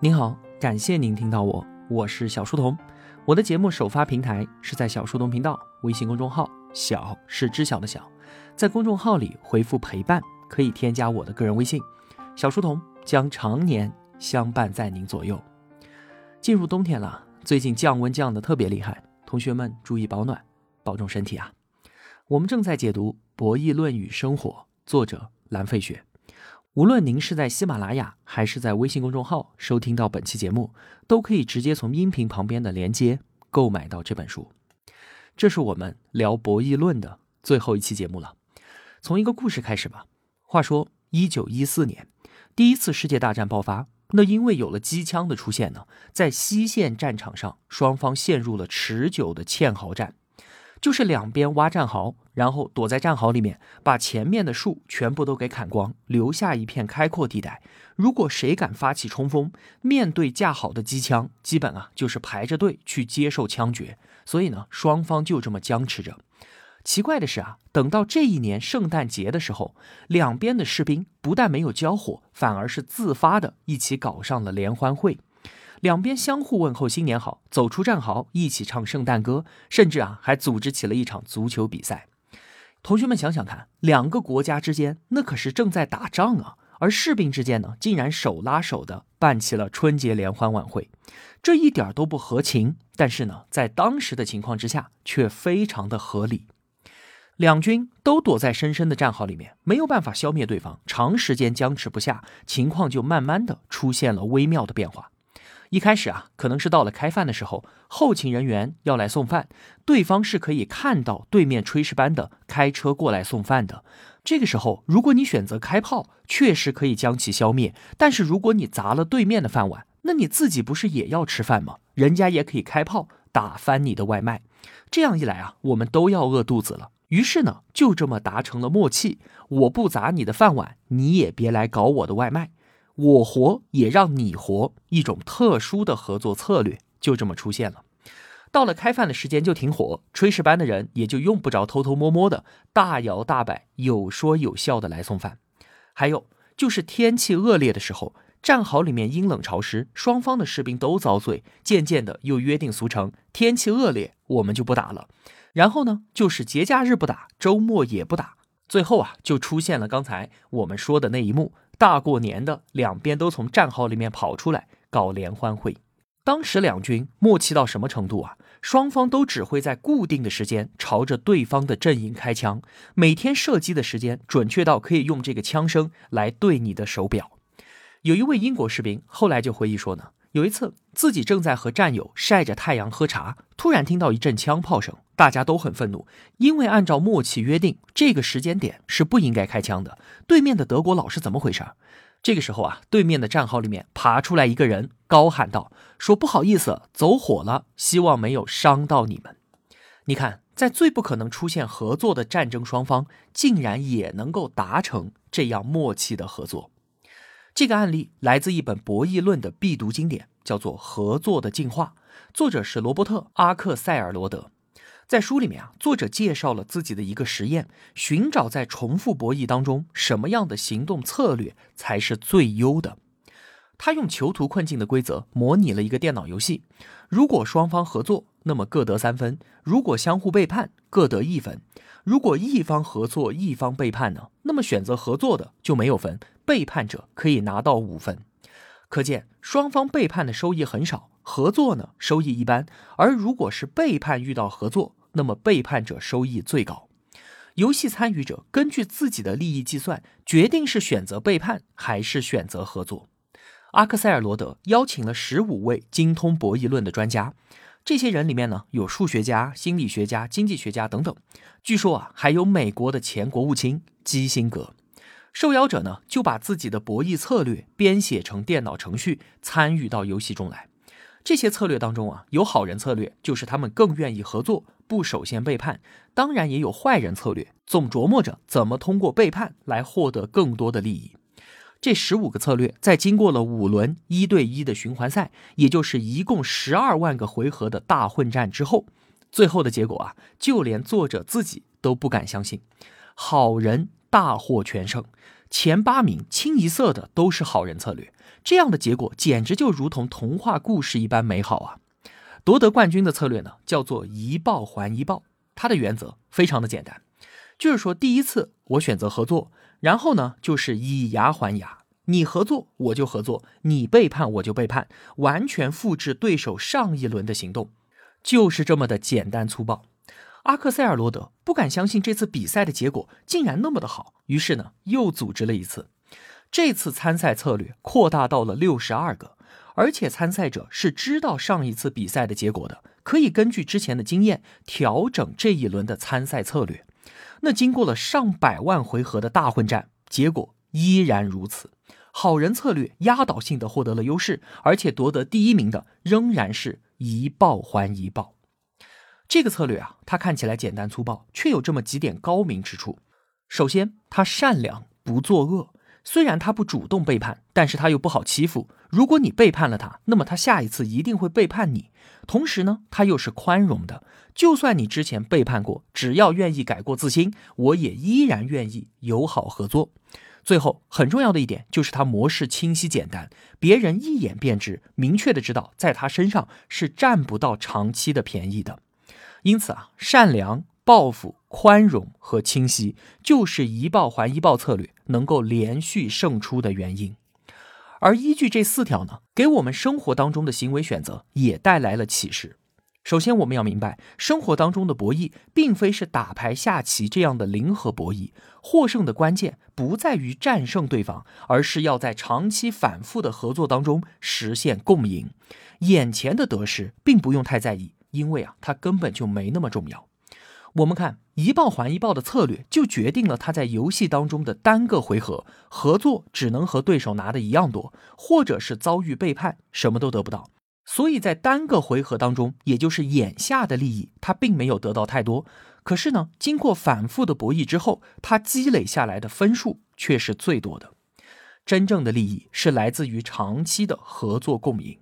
您好，感谢您听到我，我是小书童。我的节目首发平台是在小书童频道微信公众号，小是知晓的小，在公众号里回复陪伴，可以添加我的个人微信，小书童将常年相伴在您左右。进入冬天了，最近降温降得特别厉害，同学们注意保暖，保重身体啊。我们正在解读《博弈论与生活》，作者蓝费雪。无论您是在喜马拉雅还是在微信公众号收听到本期节目，都可以直接从音频旁边的链接购买到这本书。这是我们聊博弈论的最后一期节目了。从一个故事开始吧。话说，一九一四年，第一次世界大战爆发，那因为有了机枪的出现呢，在西线战场上，双方陷入了持久的堑壕战。就是两边挖战壕，然后躲在战壕里面，把前面的树全部都给砍光，留下一片开阔地带。如果谁敢发起冲锋，面对架好的机枪，基本啊就是排着队去接受枪决。所以呢，双方就这么僵持着。奇怪的是啊，等到这一年圣诞节的时候，两边的士兵不但没有交火，反而是自发的一起搞上了联欢会。两边相互问候新年好，走出战壕，一起唱圣诞歌，甚至啊还组织起了一场足球比赛。同学们想想看，两个国家之间那可是正在打仗啊，而士兵之间呢，竟然手拉手的办起了春节联欢晚会，这一点都不合情，但是呢，在当时的情况之下却非常的合理。两军都躲在深深的战壕里面，没有办法消灭对方，长时间僵持不下，情况就慢慢的出现了微妙的变化。一开始啊，可能是到了开饭的时候，后勤人员要来送饭，对方是可以看到对面炊事班的开车过来送饭的。这个时候，如果你选择开炮，确实可以将其消灭。但是如果你砸了对面的饭碗，那你自己不是也要吃饭吗？人家也可以开炮打翻你的外卖。这样一来啊，我们都要饿肚子了。于是呢，就这么达成了默契：我不砸你的饭碗，你也别来搞我的外卖。我活也让你活，一种特殊的合作策略就这么出现了。到了开饭的时间就停火，炊事班的人也就用不着偷偷摸摸的，大摇大摆、有说有笑的来送饭。还有就是天气恶劣的时候，战壕里面阴冷潮湿，双方的士兵都遭罪，渐渐的又约定俗成，天气恶劣我们就不打了。然后呢，就是节假日不打，周末也不打。最后啊，就出现了刚才我们说的那一幕。大过年的，两边都从战壕里面跑出来搞联欢会。当时两军默契到什么程度啊？双方都只会在固定的时间朝着对方的阵营开枪，每天射击的时间准确到可以用这个枪声来对你的手表。有一位英国士兵后来就回忆说呢。有一次，自己正在和战友晒着太阳喝茶，突然听到一阵枪炮声，大家都很愤怒，因为按照默契约定，这个时间点是不应该开枪的。对面的德国佬是怎么回事？这个时候啊，对面的战壕里面爬出来一个人，高喊道：“说不好意思，走火了，希望没有伤到你们。”你看，在最不可能出现合作的战争双方，竟然也能够达成这样默契的合作。这个案例来自一本博弈论的必读经典，叫做《合作的进化》，作者是罗伯特·阿克塞尔罗德。在书里面啊，作者介绍了自己的一个实验，寻找在重复博弈当中什么样的行动策略才是最优的。他用囚徒困境的规则模拟了一个电脑游戏，如果双方合作，那么各得三分；如果相互背叛，各得一分。如果一方合作，一方背叛呢？那么选择合作的就没有分，背叛者可以拿到五分。可见双方背叛的收益很少，合作呢收益一般。而如果是背叛遇到合作，那么背叛者收益最高。游戏参与者根据自己的利益计算，决定是选择背叛还是选择合作。阿克塞尔罗德邀请了十五位精通博弈论的专家。这些人里面呢，有数学家、心理学家、经济学家等等。据说啊，还有美国的前国务卿基辛格。受邀者呢，就把自己的博弈策略编写成电脑程序，参与到游戏中来。这些策略当中啊，有好人策略，就是他们更愿意合作，不首先背叛；当然也有坏人策略，总琢磨着怎么通过背叛来获得更多的利益。这十五个策略，在经过了五轮一对一的循环赛，也就是一共十二万个回合的大混战之后，最后的结果啊，就连作者自己都不敢相信，好人大获全胜。前八名清一色的都是好人策略，这样的结果简直就如同童话故事一般美好啊！夺得冠军的策略呢，叫做一报还一报，它的原则非常的简单，就是说第一次我选择合作，然后呢就是以牙还牙，你合作我就合作，你背叛我就背叛，完全复制对手上一轮的行动，就是这么的简单粗暴。阿克塞尔罗德不敢相信这次比赛的结果竟然那么的好，于是呢又组织了一次。这次参赛策略扩大到了六十二个，而且参赛者是知道上一次比赛的结果的，可以根据之前的经验调整这一轮的参赛策略。那经过了上百万回合的大混战，结果依然如此，好人策略压倒性的获得了优势，而且夺得第一名的仍然是一报还一报。这个策略啊，它看起来简单粗暴，却有这么几点高明之处。首先，他善良不作恶，虽然他不主动背叛，但是他又不好欺负。如果你背叛了他，那么他下一次一定会背叛你。同时呢，他又是宽容的，就算你之前背叛过，只要愿意改过自新，我也依然愿意友好合作。最后，很重要的一点就是他模式清晰简单，别人一眼便知，明确的知道在他身上是占不到长期的便宜的。因此啊，善良、报复、宽容和清晰，就是一报还一报策略能够连续胜出的原因。而依据这四条呢，给我们生活当中的行为选择也带来了启示。首先，我们要明白，生活当中的博弈并非是打牌、下棋这样的零和博弈，获胜的关键不在于战胜对方，而是要在长期反复的合作当中实现共赢。眼前的得失并不用太在意。因为啊，它根本就没那么重要。我们看一报还一报的策略，就决定了他在游戏当中的单个回合合作只能和对手拿的一样多，或者是遭遇背叛，什么都得不到。所以在单个回合当中，也就是眼下的利益，他并没有得到太多。可是呢，经过反复的博弈之后，他积累下来的分数却是最多的。真正的利益是来自于长期的合作共赢。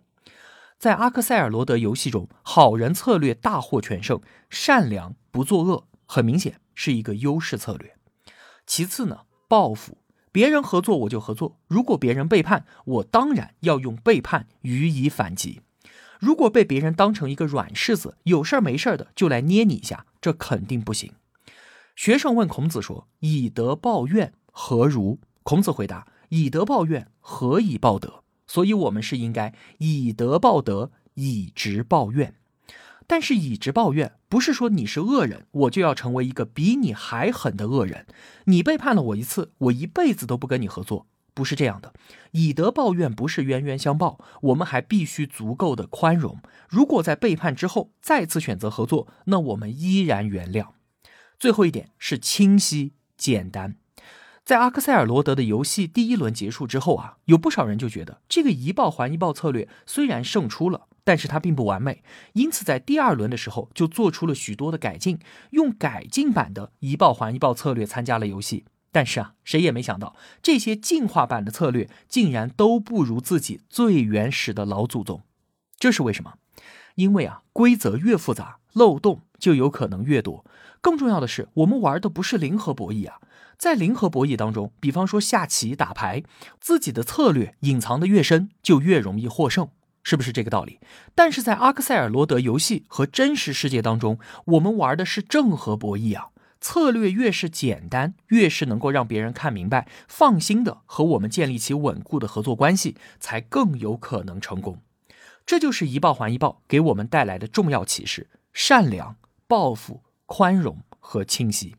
在阿克塞尔罗德游戏中，好人策略大获全胜，善良不作恶，很明显是一个优势策略。其次呢，报复别人合作我就合作，如果别人背叛我，当然要用背叛予以反击。如果被别人当成一个软柿子，有事儿没事儿的就来捏你一下，这肯定不行。学生问孔子说：“以德报怨，何如？”孔子回答：“以德报怨，何以报德？”所以，我们是应该以德报德，以直报怨。但是，以直报怨不是说你是恶人，我就要成为一个比你还狠的恶人。你背叛了我一次，我一辈子都不跟你合作，不是这样的。以德报怨不是冤冤相报，我们还必须足够的宽容。如果在背叛之后再次选择合作，那我们依然原谅。最后一点是清晰简单。在阿克塞尔罗德的游戏第一轮结束之后啊，有不少人就觉得这个一报还一报策略虽然胜出了，但是它并不完美，因此在第二轮的时候就做出了许多的改进，用改进版的一报还一报策略参加了游戏。但是啊，谁也没想到这些进化版的策略竟然都不如自己最原始的老祖宗。这是为什么？因为啊，规则越复杂，漏洞就有可能越多。更重要的是，我们玩的不是零和博弈啊。在零和博弈当中，比方说下棋、打牌，自己的策略隐藏的越深，就越容易获胜，是不是这个道理？但是在阿克塞尔罗德游戏和真实世界当中，我们玩的是正和博弈啊，策略越是简单，越是能够让别人看明白、放心的和我们建立起稳固的合作关系，才更有可能成功。这就是一报还一报给我们带来的重要启示：善良、报复、宽容和清晰。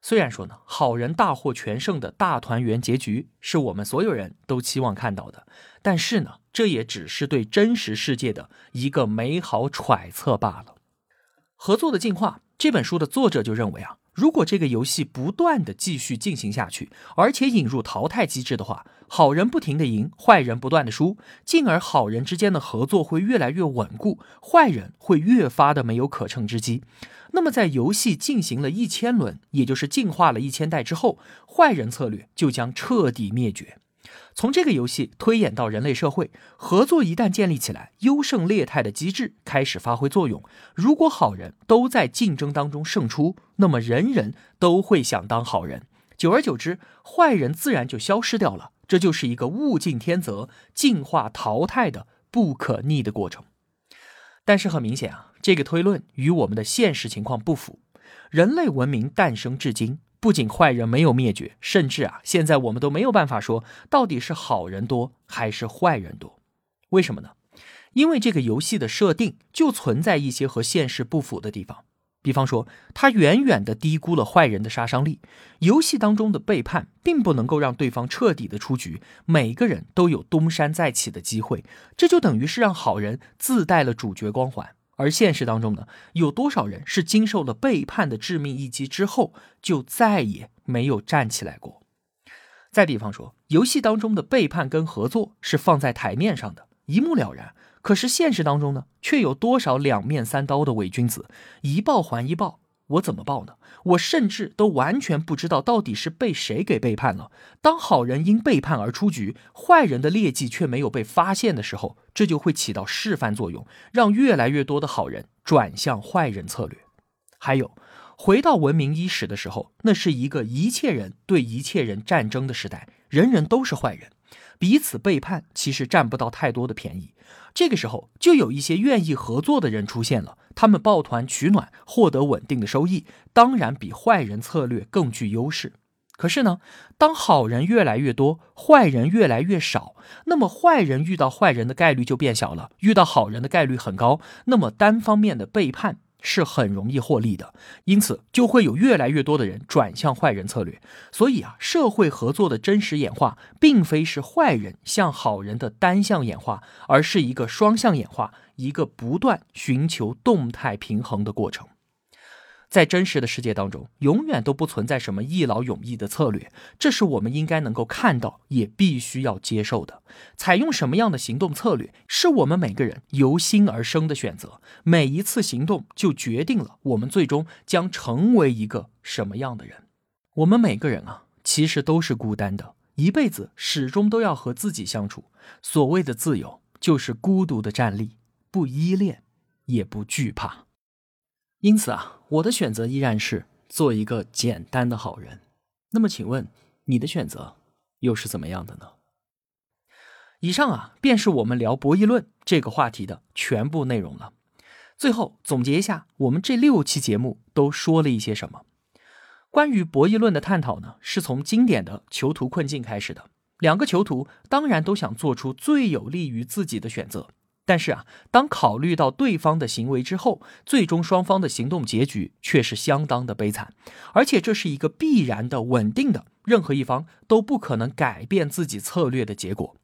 虽然说呢，好人大获全胜的大团圆结局是我们所有人都期望看到的，但是呢，这也只是对真实世界的一个美好揣测罢了。合作的进化这本书的作者就认为啊，如果这个游戏不断的继续进行下去，而且引入淘汰机制的话，好人不停的赢，坏人不断的输，进而好人之间的合作会越来越稳固，坏人会越发的没有可乘之机。那么，在游戏进行了一千轮，也就是进化了一千代之后，坏人策略就将彻底灭绝。从这个游戏推演到人类社会，合作一旦建立起来，优胜劣汰的机制开始发挥作用。如果好人都在竞争当中胜出，那么人人都会想当好人。久而久之，坏人自然就消失掉了。这就是一个物竞天择、进化淘汰的不可逆的过程。但是很明显啊，这个推论与我们的现实情况不符。人类文明诞生至今，不仅坏人没有灭绝，甚至啊，现在我们都没有办法说到底是好人多还是坏人多。为什么呢？因为这个游戏的设定就存在一些和现实不符的地方。比方说，他远远的低估了坏人的杀伤力。游戏当中的背叛并不能够让对方彻底的出局，每个人都有东山再起的机会。这就等于是让好人自带了主角光环。而现实当中呢，有多少人是经受了背叛的致命一击之后，就再也没有站起来过？再比方说，游戏当中的背叛跟合作是放在台面上的，一目了然。可是现实当中呢，却有多少两面三刀的伪君子，一报还一报，我怎么报呢？我甚至都完全不知道到底是被谁给背叛了。当好人因背叛而出局，坏人的劣迹却没有被发现的时候，这就会起到示范作用，让越来越多的好人转向坏人策略。还有，回到文明伊始的时候，那是一个一切人对一切人战争的时代，人人都是坏人。彼此背叛，其实占不到太多的便宜。这个时候，就有一些愿意合作的人出现了，他们抱团取暖，获得稳定的收益，当然比坏人策略更具优势。可是呢，当好人越来越多，坏人越来越少，那么坏人遇到坏人的概率就变小了，遇到好人的概率很高。那么单方面的背叛。是很容易获利的，因此就会有越来越多的人转向坏人策略。所以啊，社会合作的真实演化，并非是坏人向好人的单向演化，而是一个双向演化，一个不断寻求动态平衡的过程。在真实的世界当中，永远都不存在什么一劳永逸的策略，这是我们应该能够看到，也必须要接受的。采用什么样的行动策略，是我们每个人由心而生的选择。每一次行动就决定了我们最终将成为一个什么样的人。我们每个人啊，其实都是孤单的，一辈子始终都要和自己相处。所谓的自由，就是孤独的站立，不依恋，也不惧怕。因此啊，我的选择依然是做一个简单的好人。那么，请问你的选择又是怎么样的呢？以上啊，便是我们聊博弈论这个话题的全部内容了。最后总结一下，我们这六期节目都说了一些什么？关于博弈论的探讨呢，是从经典的囚徒困境开始的。两个囚徒当然都想做出最有利于自己的选择。但是啊，当考虑到对方的行为之后，最终双方的行动结局却是相当的悲惨，而且这是一个必然的、稳定的，任何一方都不可能改变自己策略的结果。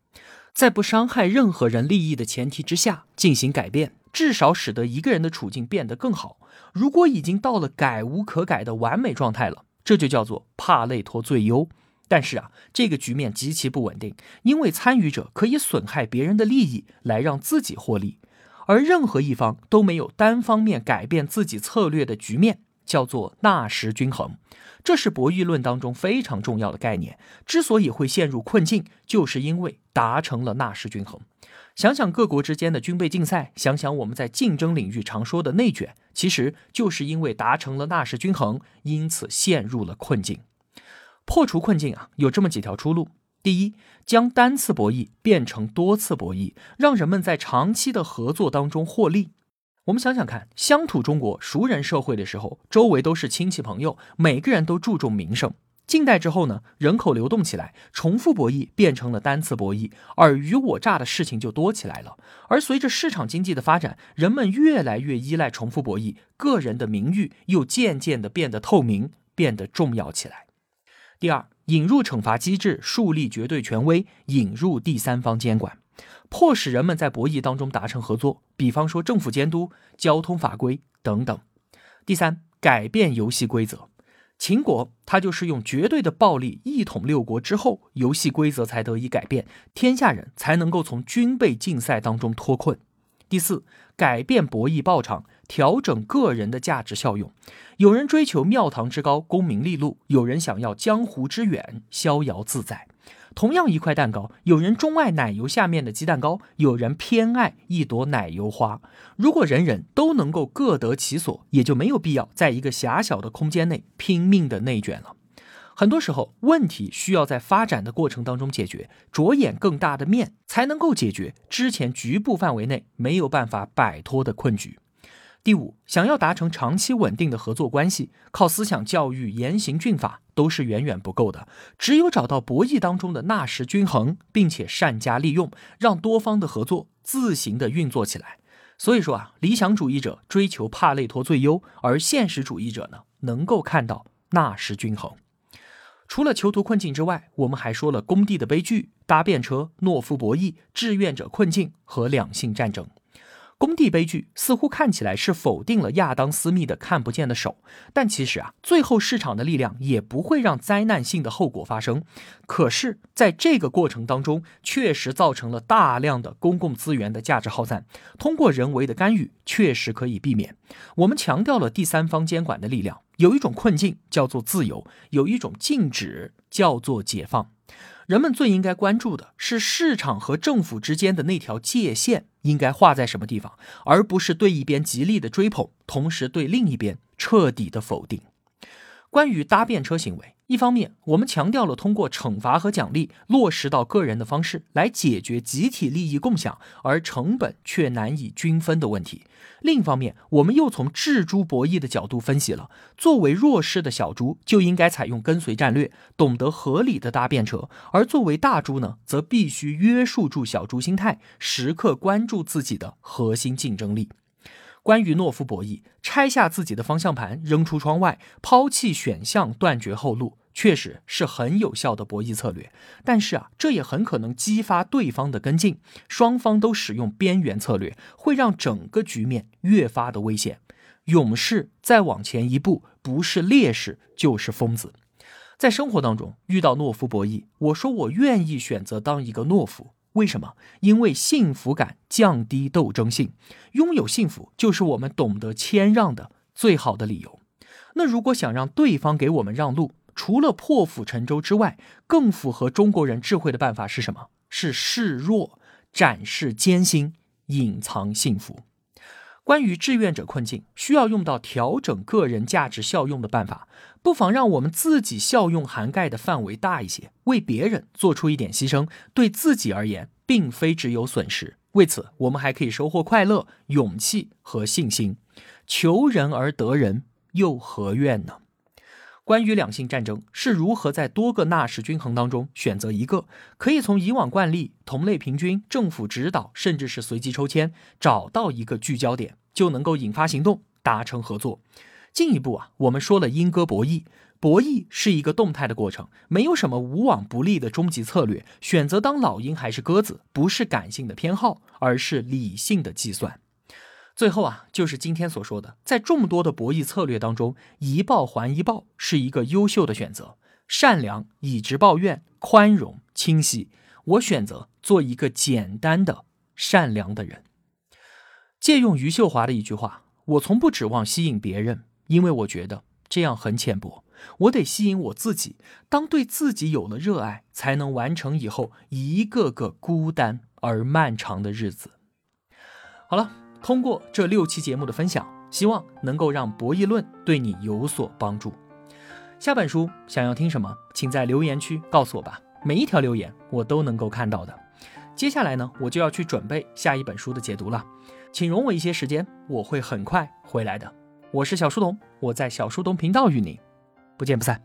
在不伤害任何人利益的前提之下进行改变，至少使得一个人的处境变得更好。如果已经到了改无可改的完美状态了，这就叫做帕累托最优。但是啊，这个局面极其不稳定，因为参与者可以损害别人的利益来让自己获利，而任何一方都没有单方面改变自己策略的局面，叫做纳什均衡。这是博弈论当中非常重要的概念。之所以会陷入困境，就是因为达成了纳什均衡。想想各国之间的军备竞赛，想想我们在竞争领域常说的内卷，其实就是因为达成了纳什均衡，因此陷入了困境。破除困境啊，有这么几条出路：第一，将单次博弈变成多次博弈，让人们在长期的合作当中获利。我们想想看，乡土中国熟人社会的时候，周围都是亲戚朋友，每个人都注重名声。近代之后呢，人口流动起来，重复博弈变成了单次博弈，尔虞我诈的事情就多起来了。而随着市场经济的发展，人们越来越依赖重复博弈，个人的名誉又渐渐的变得透明，变得重要起来。第二，引入惩罚机制，树立绝对权威，引入第三方监管，迫使人们在博弈当中达成合作。比方说政府监督、交通法规等等。第三，改变游戏规则。秦国他就是用绝对的暴力一统六国之后，游戏规则才得以改变，天下人才能够从军备竞赛当中脱困。第四，改变博弈报场。调整个人的价值效用，有人追求庙堂之高、功名利禄，有人想要江湖之远、逍遥自在。同样一块蛋糕，有人钟爱奶油下面的鸡蛋糕，有人偏爱一朵奶油花。如果人人都能够各得其所，也就没有必要在一个狭小的空间内拼命的内卷了。很多时候，问题需要在发展的过程当中解决，着眼更大的面，才能够解决之前局部范围内没有办法摆脱的困局。第五，想要达成长期稳定的合作关系，靠思想教育、严刑峻法都是远远不够的。只有找到博弈当中的纳什均衡，并且善加利用，让多方的合作自行的运作起来。所以说啊，理想主义者追求帕累托最优，而现实主义者呢，能够看到纳什均衡。除了囚徒困境之外，我们还说了工地的悲剧、搭便车、懦夫博弈、志愿者困境和两性战争。工地悲剧似乎看起来是否定了亚当·斯密的看不见的手，但其实啊，最后市场的力量也不会让灾难性的后果发生。可是，在这个过程当中，确实造成了大量的公共资源的价值耗散。通过人为的干预，确实可以避免。我们强调了第三方监管的力量。有一种困境叫做自由，有一种禁止叫做解放。人们最应该关注的是市场和政府之间的那条界限应该画在什么地方，而不是对一边极力的追捧，同时对另一边彻底的否定。关于搭便车行为。一方面，我们强调了通过惩罚和奖励落实到个人的方式来解决集体利益共享而成本却难以均分的问题；另一方面，我们又从制猪博弈的角度分析了，作为弱势的小猪就应该采用跟随战略，懂得合理的搭便车；而作为大猪呢，则必须约束住小猪心态，时刻关注自己的核心竞争力。关于懦夫博弈，拆下自己的方向盘扔出窗外，抛弃选项，断绝后路，确实是很有效的博弈策略。但是啊，这也很可能激发对方的跟进，双方都使用边缘策略，会让整个局面越发的危险。勇士再往前一步，不是烈士就是疯子。在生活当中遇到懦夫博弈，我说我愿意选择当一个懦夫。为什么？因为幸福感降低斗争性，拥有幸福就是我们懂得谦让的最好的理由。那如果想让对方给我们让路，除了破釜沉舟之外，更符合中国人智慧的办法是什么？是示弱，展示艰辛，隐藏幸福。关于志愿者困境，需要用到调整个人价值效用的办法，不妨让我们自己效用涵盖的范围大一些，为别人做出一点牺牲，对自己而言，并非只有损失。为此，我们还可以收获快乐、勇气和信心。求人而得人，又何怨呢？关于两性战争是如何在多个纳什均衡当中选择一个，可以从以往惯例、同类平均、政府指导，甚至是随机抽签，找到一个聚焦点，就能够引发行动，达成合作。进一步啊，我们说了鹰鸽博弈，博弈是一个动态的过程，没有什么无往不利的终极策略。选择当老鹰还是鸽子，不是感性的偏好，而是理性的计算。最后啊，就是今天所说的，在众多的博弈策略当中，一报还一报是一个优秀的选择。善良、以直报怨、宽容、清晰，我选择做一个简单的善良的人。借用余秀华的一句话：“我从不指望吸引别人，因为我觉得这样很浅薄。我得吸引我自己。当对自己有了热爱，才能完成以后一个个孤单而漫长的日子。”好了。通过这六期节目的分享，希望能够让博弈论对你有所帮助。下本书想要听什么，请在留言区告诉我吧，每一条留言我都能够看到的。接下来呢，我就要去准备下一本书的解读了，请容我一些时间，我会很快回来的。我是小书童，我在小书童频道与您不见不散。